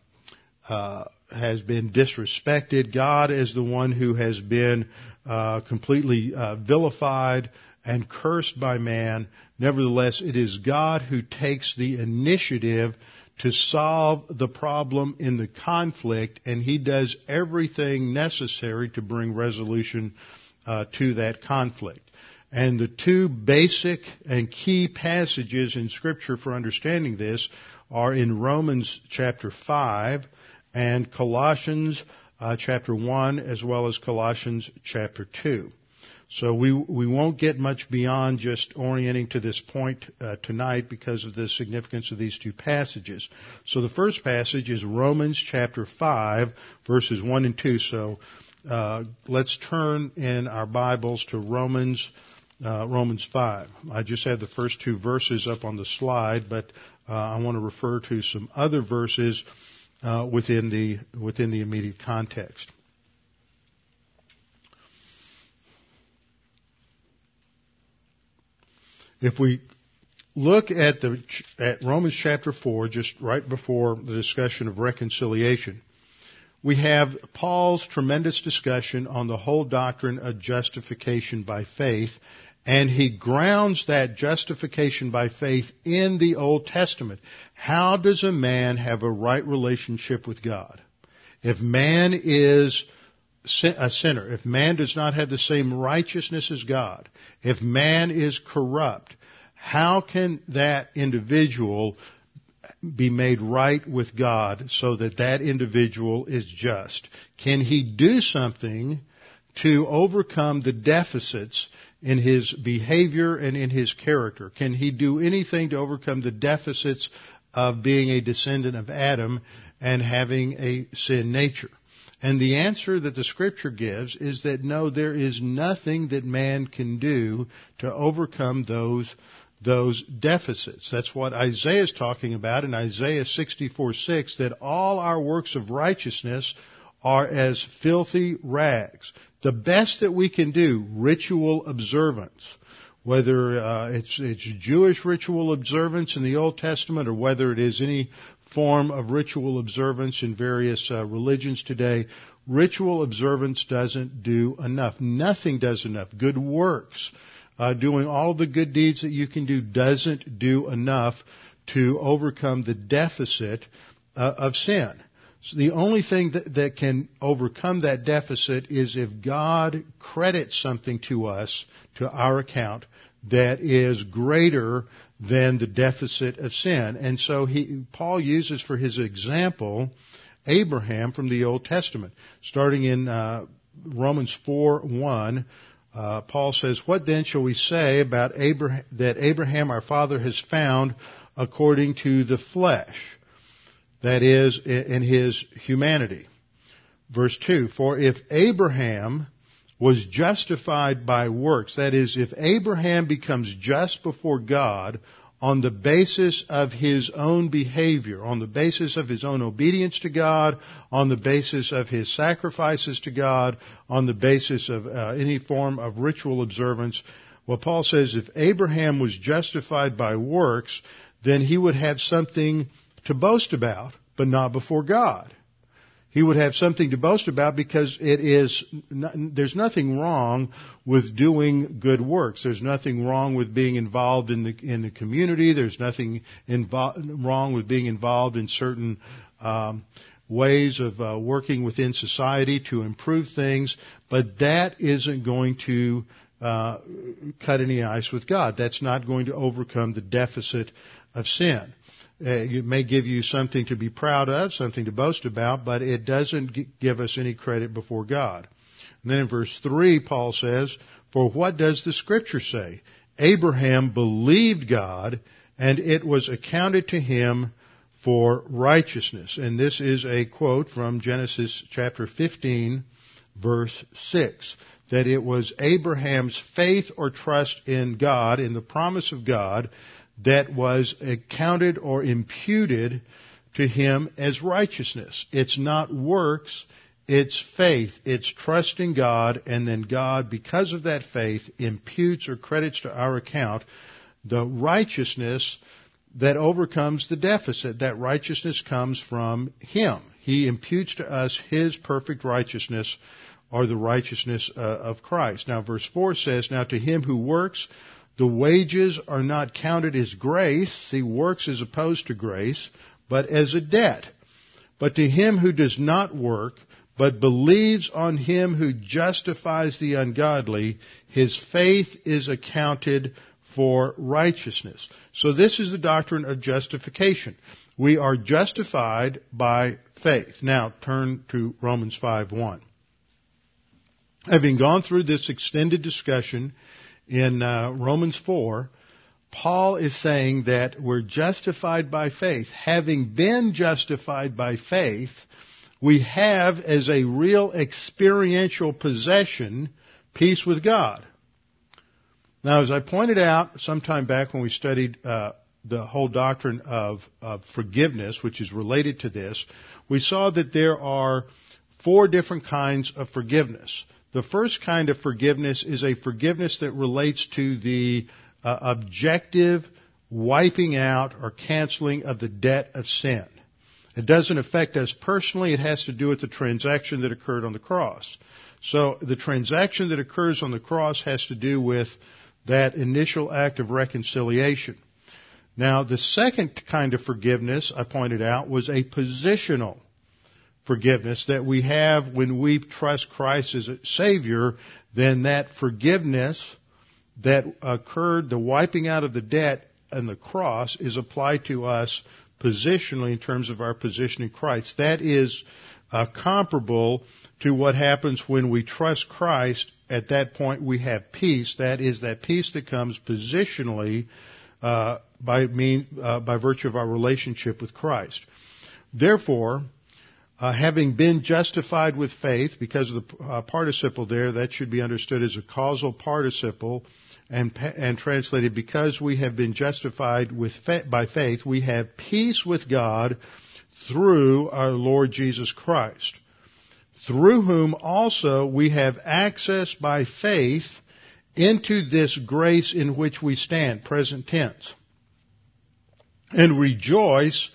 S1: uh, has been disrespected. God is the one who has been uh, completely uh, vilified and cursed by man. Nevertheless, it is God who takes the initiative to solve the problem in the conflict, and he does everything necessary to bring resolution uh, to that conflict. And the two basic and key passages in Scripture for understanding this are in Romans chapter 5 and Colossians uh, chapter 1 as well as Colossians chapter 2. So we we won't get much beyond just orienting to this point uh, tonight because of the significance of these two passages. So the first passage is Romans chapter five verses one and two. So uh, let's turn in our Bibles to Romans uh, Romans five. I just have the first two verses up on the slide, but uh, I want to refer to some other verses uh, within the within the immediate context. If we look at the at Romans chapter 4 just right before the discussion of reconciliation we have Paul's tremendous discussion on the whole doctrine of justification by faith and he grounds that justification by faith in the Old Testament. How does a man have a right relationship with God? If man is a sinner, if man does not have the same righteousness as God, if man is corrupt, how can that individual be made right with God so that that individual is just? Can he do something to overcome the deficits in his behavior and in his character? Can he do anything to overcome the deficits of being a descendant of Adam and having a sin nature? And the answer that the scripture gives is that no, there is nothing that man can do to overcome those those deficits. That's what Isaiah is talking about in Isaiah 64 6, that all our works of righteousness are as filthy rags. The best that we can do, ritual observance, whether uh, it's, it's Jewish ritual observance in the Old Testament or whether it is any form of ritual observance in various uh, religions today, ritual observance doesn't do enough. Nothing does enough. Good works, uh, doing all the good deeds that you can do doesn't do enough to overcome the deficit uh, of sin. So the only thing that, that can overcome that deficit is if God credits something to us, to our account, that is greater than the deficit of sin. And so he, Paul uses for his example Abraham from the Old Testament. Starting in uh, Romans 4 1, uh, Paul says, What then shall we say about Abraham, that Abraham our father has found according to the flesh? That is, in his humanity. Verse 2, For if Abraham was justified by works, that is, if Abraham becomes just before God on the basis of his own behavior, on the basis of his own obedience to God, on the basis of his sacrifices to God, on the basis of uh, any form of ritual observance. Well, Paul says if Abraham was justified by works, then he would have something to boast about, but not before God he would have something to boast about because it is, there's nothing wrong with doing good works. There's nothing wrong with being involved in the, in the community. There's nothing invo- wrong with being involved in certain, um, ways of uh, working within society to improve things, but that isn't going to uh, cut any ice with God. That's not going to overcome the deficit of sin. Uh, it may give you something to be proud of, something to boast about, but it doesn't give us any credit before God. And then in verse 3, Paul says, For what does the scripture say? Abraham believed God, and it was accounted to him for righteousness. And this is a quote from Genesis chapter 15, verse 6. That it was Abraham's faith or trust in God, in the promise of God, that was accounted or imputed to him as righteousness. It's not works, it's faith. It's trusting God, and then God, because of that faith, imputes or credits to our account the righteousness that overcomes the deficit. That righteousness comes from Him. He imputes to us His perfect righteousness or the righteousness uh, of Christ. Now verse 4 says, Now to him who works, the wages are not counted as grace, see, works as opposed to grace, but as a debt. But to him who does not work, but believes on him who justifies the ungodly, his faith is accounted for righteousness. So this is the doctrine of justification. We are justified by faith. Now turn to Romans 5:1. Having gone through this extended discussion in uh, Romans 4, Paul is saying that we're justified by faith. Having been justified by faith, we have as a real experiential possession peace with God. Now, as I pointed out sometime back when we studied uh, the whole doctrine of, of forgiveness, which is related to this, we saw that there are four different kinds of forgiveness. The first kind of forgiveness is a forgiveness that relates to the uh, objective wiping out or canceling of the debt of sin. It doesn't affect us personally. It has to do with the transaction that occurred on the cross. So the transaction that occurs on the cross has to do with that initial act of reconciliation. Now, the second kind of forgiveness I pointed out was a positional forgiveness that we have when we trust Christ as a Savior, then that forgiveness that occurred, the wiping out of the debt and the cross, is applied to us positionally in terms of our position in Christ. That is uh, comparable to what happens when we trust Christ. At that point, we have peace. That is that peace that comes positionally uh, by mean uh, by virtue of our relationship with Christ. Therefore, uh, having been justified with faith, because of the uh, participle there, that should be understood as a causal participle, and, and translated, because we have been justified with fa- by faith, we have peace with God through our Lord Jesus Christ, through whom also we have access by faith into this grace in which we stand, present tense, and rejoice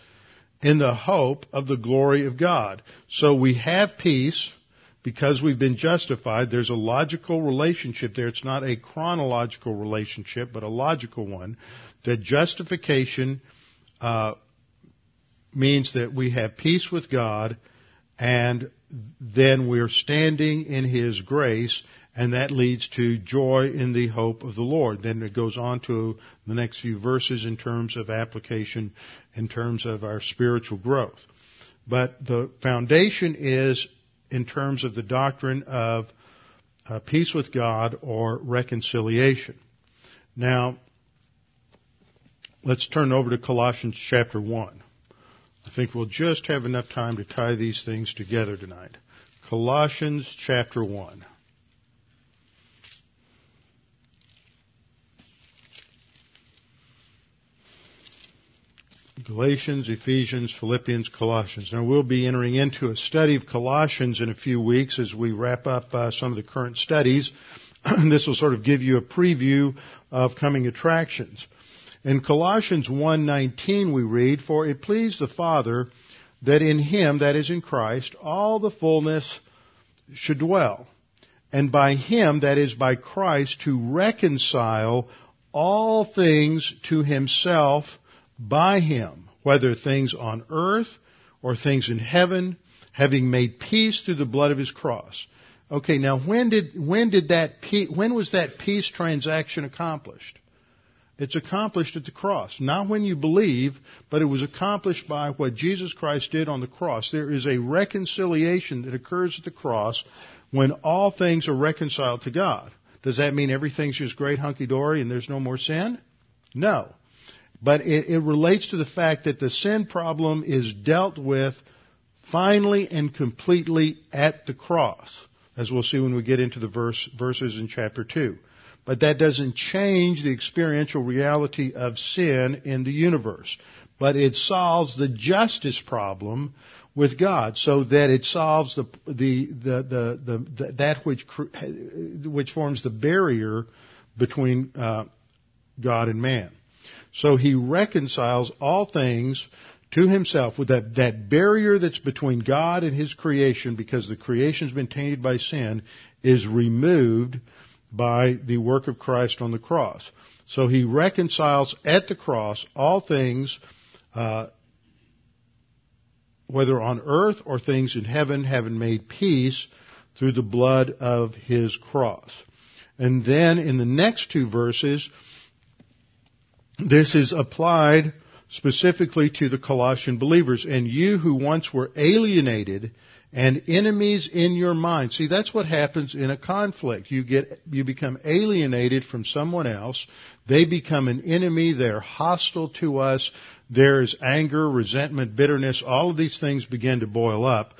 S1: in the hope of the glory of God. So we have peace because we've been justified. There's a logical relationship there. It's not a chronological relationship, but a logical one. That justification uh, means that we have peace with God, and then we're standing in His grace, and that leads to joy in the hope of the Lord. Then it goes on to the next few verses in terms of application, in terms of our spiritual growth. But the foundation is in terms of the doctrine of uh, peace with God or reconciliation. Now, let's turn over to Colossians chapter 1. I think we'll just have enough time to tie these things together tonight. Colossians chapter 1. Galatians, Ephesians, Philippians, Colossians. Now we'll be entering into a study of Colossians in a few weeks as we wrap up uh, some of the current studies. this will sort of give you a preview of coming attractions. In Colossians 1:19 we read, "For it pleased the Father that in him, that is in Christ, all the fullness should dwell, and by him, that is by Christ, to reconcile all things to himself by him, whether things on earth or things in heaven, having made peace through the blood of his cross. Okay, now when did, when did that, when was that peace transaction accomplished? It's accomplished at the cross. Not when you believe, but it was accomplished by what Jesus Christ did on the cross. There is a reconciliation that occurs at the cross when all things are reconciled to God. Does that mean everything's just great hunky dory and there's no more sin? No. But it, it, relates to the fact that the sin problem is dealt with finally and completely at the cross, as we'll see when we get into the verse, verses in chapter 2. But that doesn't change the experiential reality of sin in the universe. But it solves the justice problem with God, so that it solves the the the the, the, that which which forms the barrier between uh, God and man. So he reconciles all things to himself with that, that barrier that's between God and his creation because the creation's been tainted by sin is removed by the work of Christ on the cross. So he reconciles at the cross all things uh, whether on earth or things in heaven, having made peace through the blood of his cross. And then in the next two verses, this is applied specifically to the Colossian believers. And you who once were alienated and enemies in your mind. See, that's what happens in a conflict. You get, you become alienated from someone else. They become an enemy. They're hostile to us. There's anger, resentment, bitterness. All of these things begin to boil up.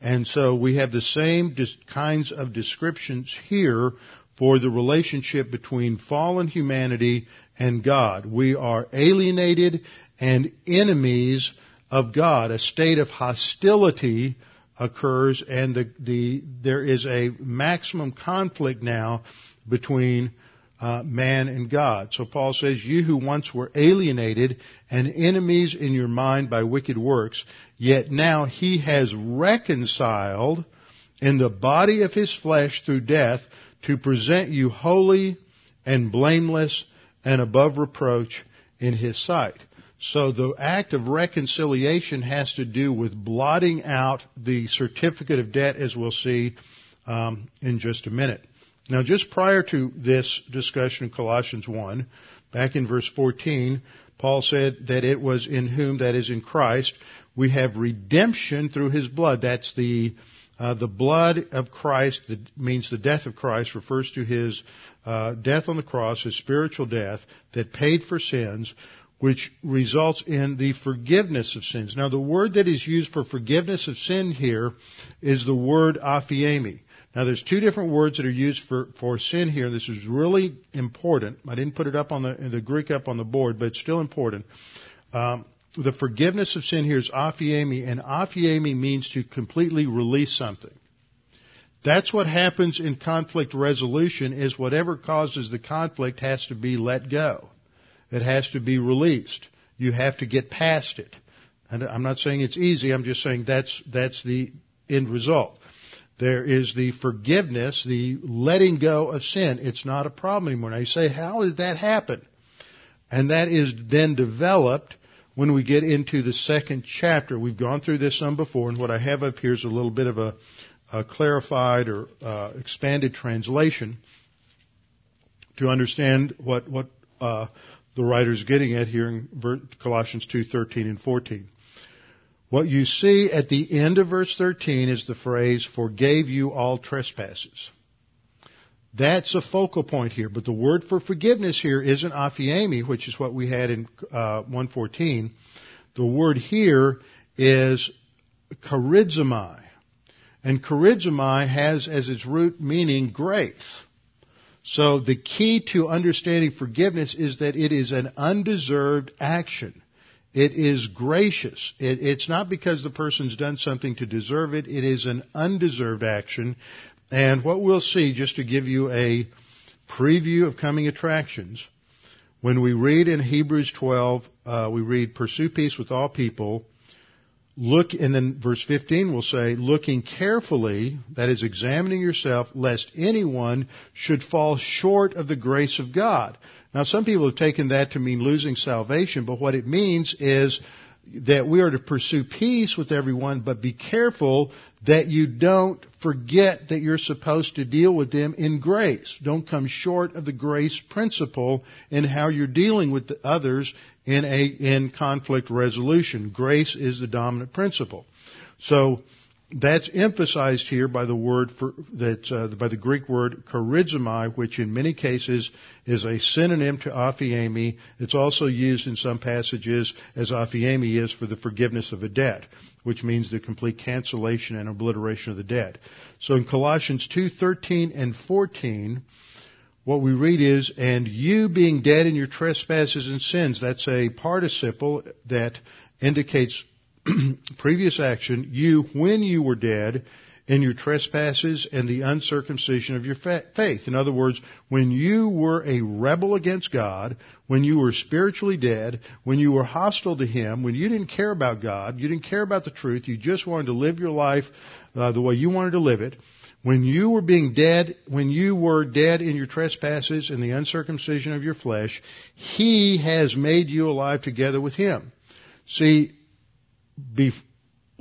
S1: And so we have the same kinds of descriptions here for the relationship between fallen humanity and God. We are alienated and enemies of God. A state of hostility occurs and the, the, there is a maximum conflict now between uh, man and God. So Paul says, you who once were alienated and enemies in your mind by wicked works, yet now he has reconciled in the body of his flesh through death to present you holy and blameless and above reproach in his sight. So the act of reconciliation has to do with blotting out the certificate of debt, as we'll see um, in just a minute. Now, just prior to this discussion in Colossians 1, back in verse 14, Paul said that it was in whom, that is in Christ, we have redemption through his blood. That's the uh, the blood of Christ that means the death of Christ refers to his uh, death on the cross, his spiritual death that paid for sins, which results in the forgiveness of sins. Now, the word that is used for forgiveness of sin here is the word aphiemi. Now, there's two different words that are used for, for sin here. This is really important. I didn't put it up on the, the Greek up on the board, but it's still important. Um, the forgiveness of sin here is aphiemi, and aphiemi means to completely release something. That's what happens in conflict resolution is whatever causes the conflict has to be let go. It has to be released. You have to get past it. And I'm not saying it's easy, I'm just saying that's, that's the end result. There is the forgiveness, the letting go of sin. It's not a problem anymore. Now you say, how did that happen? And that is then developed when we get into the second chapter. We've gone through this some before, and what I have up here is a little bit of a, a clarified or uh, expanded translation to understand what what uh, the writer's getting at here in Colossians 2:13 and 14. What you see at the end of verse 13 is the phrase forgave you all trespasses. That's a focal point here, but the word for forgiveness here isn't aphiemi, which is what we had in uh, 114. The word here is charizomai. And charizomai has as its root meaning grace. So the key to understanding forgiveness is that it is an undeserved action. It is gracious. It, it's not because the person's done something to deserve it. It is an undeserved action. And what we'll see, just to give you a preview of coming attractions, when we read in Hebrews 12, uh, we read, pursue peace with all people, look, and then verse 15 will say, looking carefully, that is examining yourself, lest anyone should fall short of the grace of God. Now some people have taken that to mean losing salvation, but what it means is that we are to pursue peace with everyone, but be careful that you don't forget that you're supposed to deal with them in grace. Don't come short of the grace principle in how you're dealing with the others in a, in conflict resolution. Grace is the dominant principle. So, that's emphasized here by the word for, that uh, by the Greek word charizomai, which in many cases is a synonym to aphiemi. It's also used in some passages as aphiemi is for the forgiveness of a debt, which means the complete cancellation and obliteration of the debt. So in Colossians 2:13 and 14, what we read is, "And you being dead in your trespasses and sins," that's a participle that indicates previous action, you, when you were dead in your trespasses and the uncircumcision of your faith. In other words, when you were a rebel against God, when you were spiritually dead, when you were hostile to Him, when you didn't care about God, you didn't care about the truth, you just wanted to live your life uh, the way you wanted to live it, when you were being dead, when you were dead in your trespasses and the uncircumcision of your flesh, He has made you alive together with Him. See,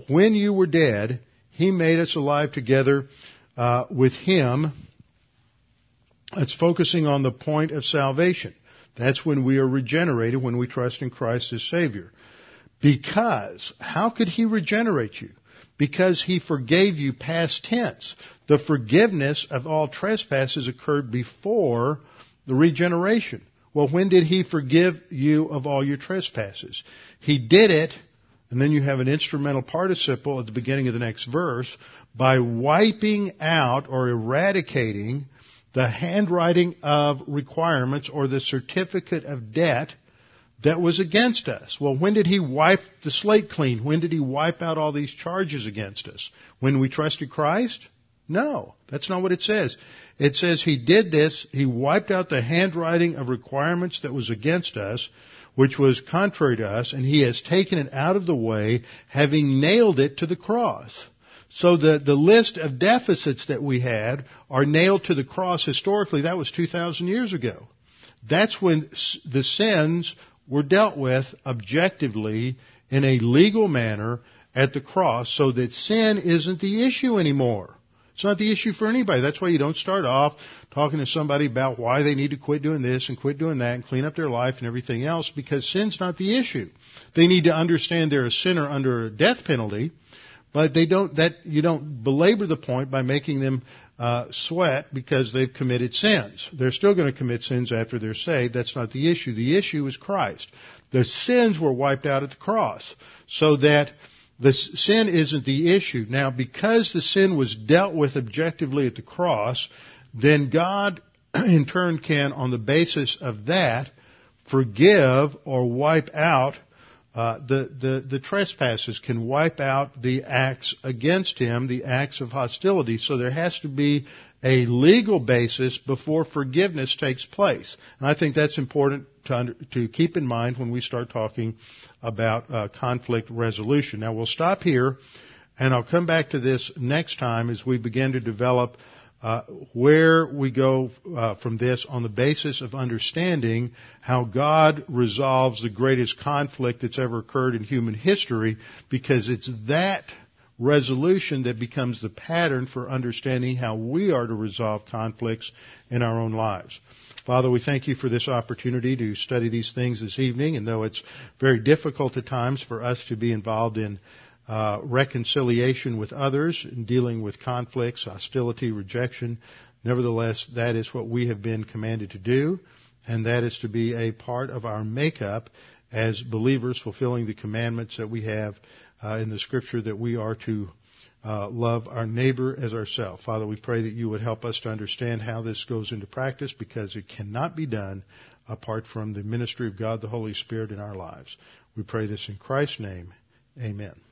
S1: when you were dead, He made us alive together uh, with Him. It's focusing on the point of salvation. That's when we are regenerated, when we trust in Christ as Savior. Because, how could He regenerate you? Because He forgave you past tense. The forgiveness of all trespasses occurred before the regeneration. Well, when did He forgive you of all your trespasses? He did it and then you have an instrumental participle at the beginning of the next verse by wiping out or eradicating the handwriting of requirements or the certificate of debt that was against us. Well, when did he wipe the slate clean? When did he wipe out all these charges against us? When we trusted Christ? No, that's not what it says. It says he did this, he wiped out the handwriting of requirements that was against us which was contrary to us, and he has taken it out of the way, having nailed it to the cross. So the, the list of deficits that we had are nailed to the cross historically. That was 2,000 years ago. That's when the sins were dealt with objectively in a legal manner at the cross so that sin isn't the issue anymore. It's not the issue for anybody. That's why you don't start off talking to somebody about why they need to quit doing this and quit doing that and clean up their life and everything else because sin's not the issue. They need to understand they're a sinner under a death penalty, but they don't, that, you don't belabor the point by making them uh, sweat because they've committed sins. They're still going to commit sins after they're saved. That's not the issue. The issue is Christ. The sins were wiped out at the cross so that the sin isn't the issue. Now, because the sin was dealt with objectively at the cross, then God in turn can, on the basis of that, forgive or wipe out uh, the, the, the trespasses, can wipe out the acts against him, the acts of hostility. So there has to be a legal basis before forgiveness takes place. And I think that's important to, under, to keep in mind when we start talking about uh, conflict resolution. Now we'll stop here, and I'll come back to this next time as we begin to develop uh, where we go uh, from this on the basis of understanding how God resolves the greatest conflict that's ever occurred in human history, because it's that resolution that becomes the pattern for understanding how we are to resolve conflicts in our own lives. Father, we thank you for this opportunity to study these things this evening, and though it's very difficult at times for us to be involved in uh, reconciliation with others, in dealing with conflicts, hostility, rejection, nevertheless, that is what we have been commanded to do, and that is to be a part of our makeup as believers fulfilling the commandments that we have in the scripture that we are to uh, love our neighbor as ourselves. Father, we pray that you would help us to understand how this goes into practice because it cannot be done apart from the ministry of God the Holy Spirit in our lives. We pray this in Christ's name. Amen.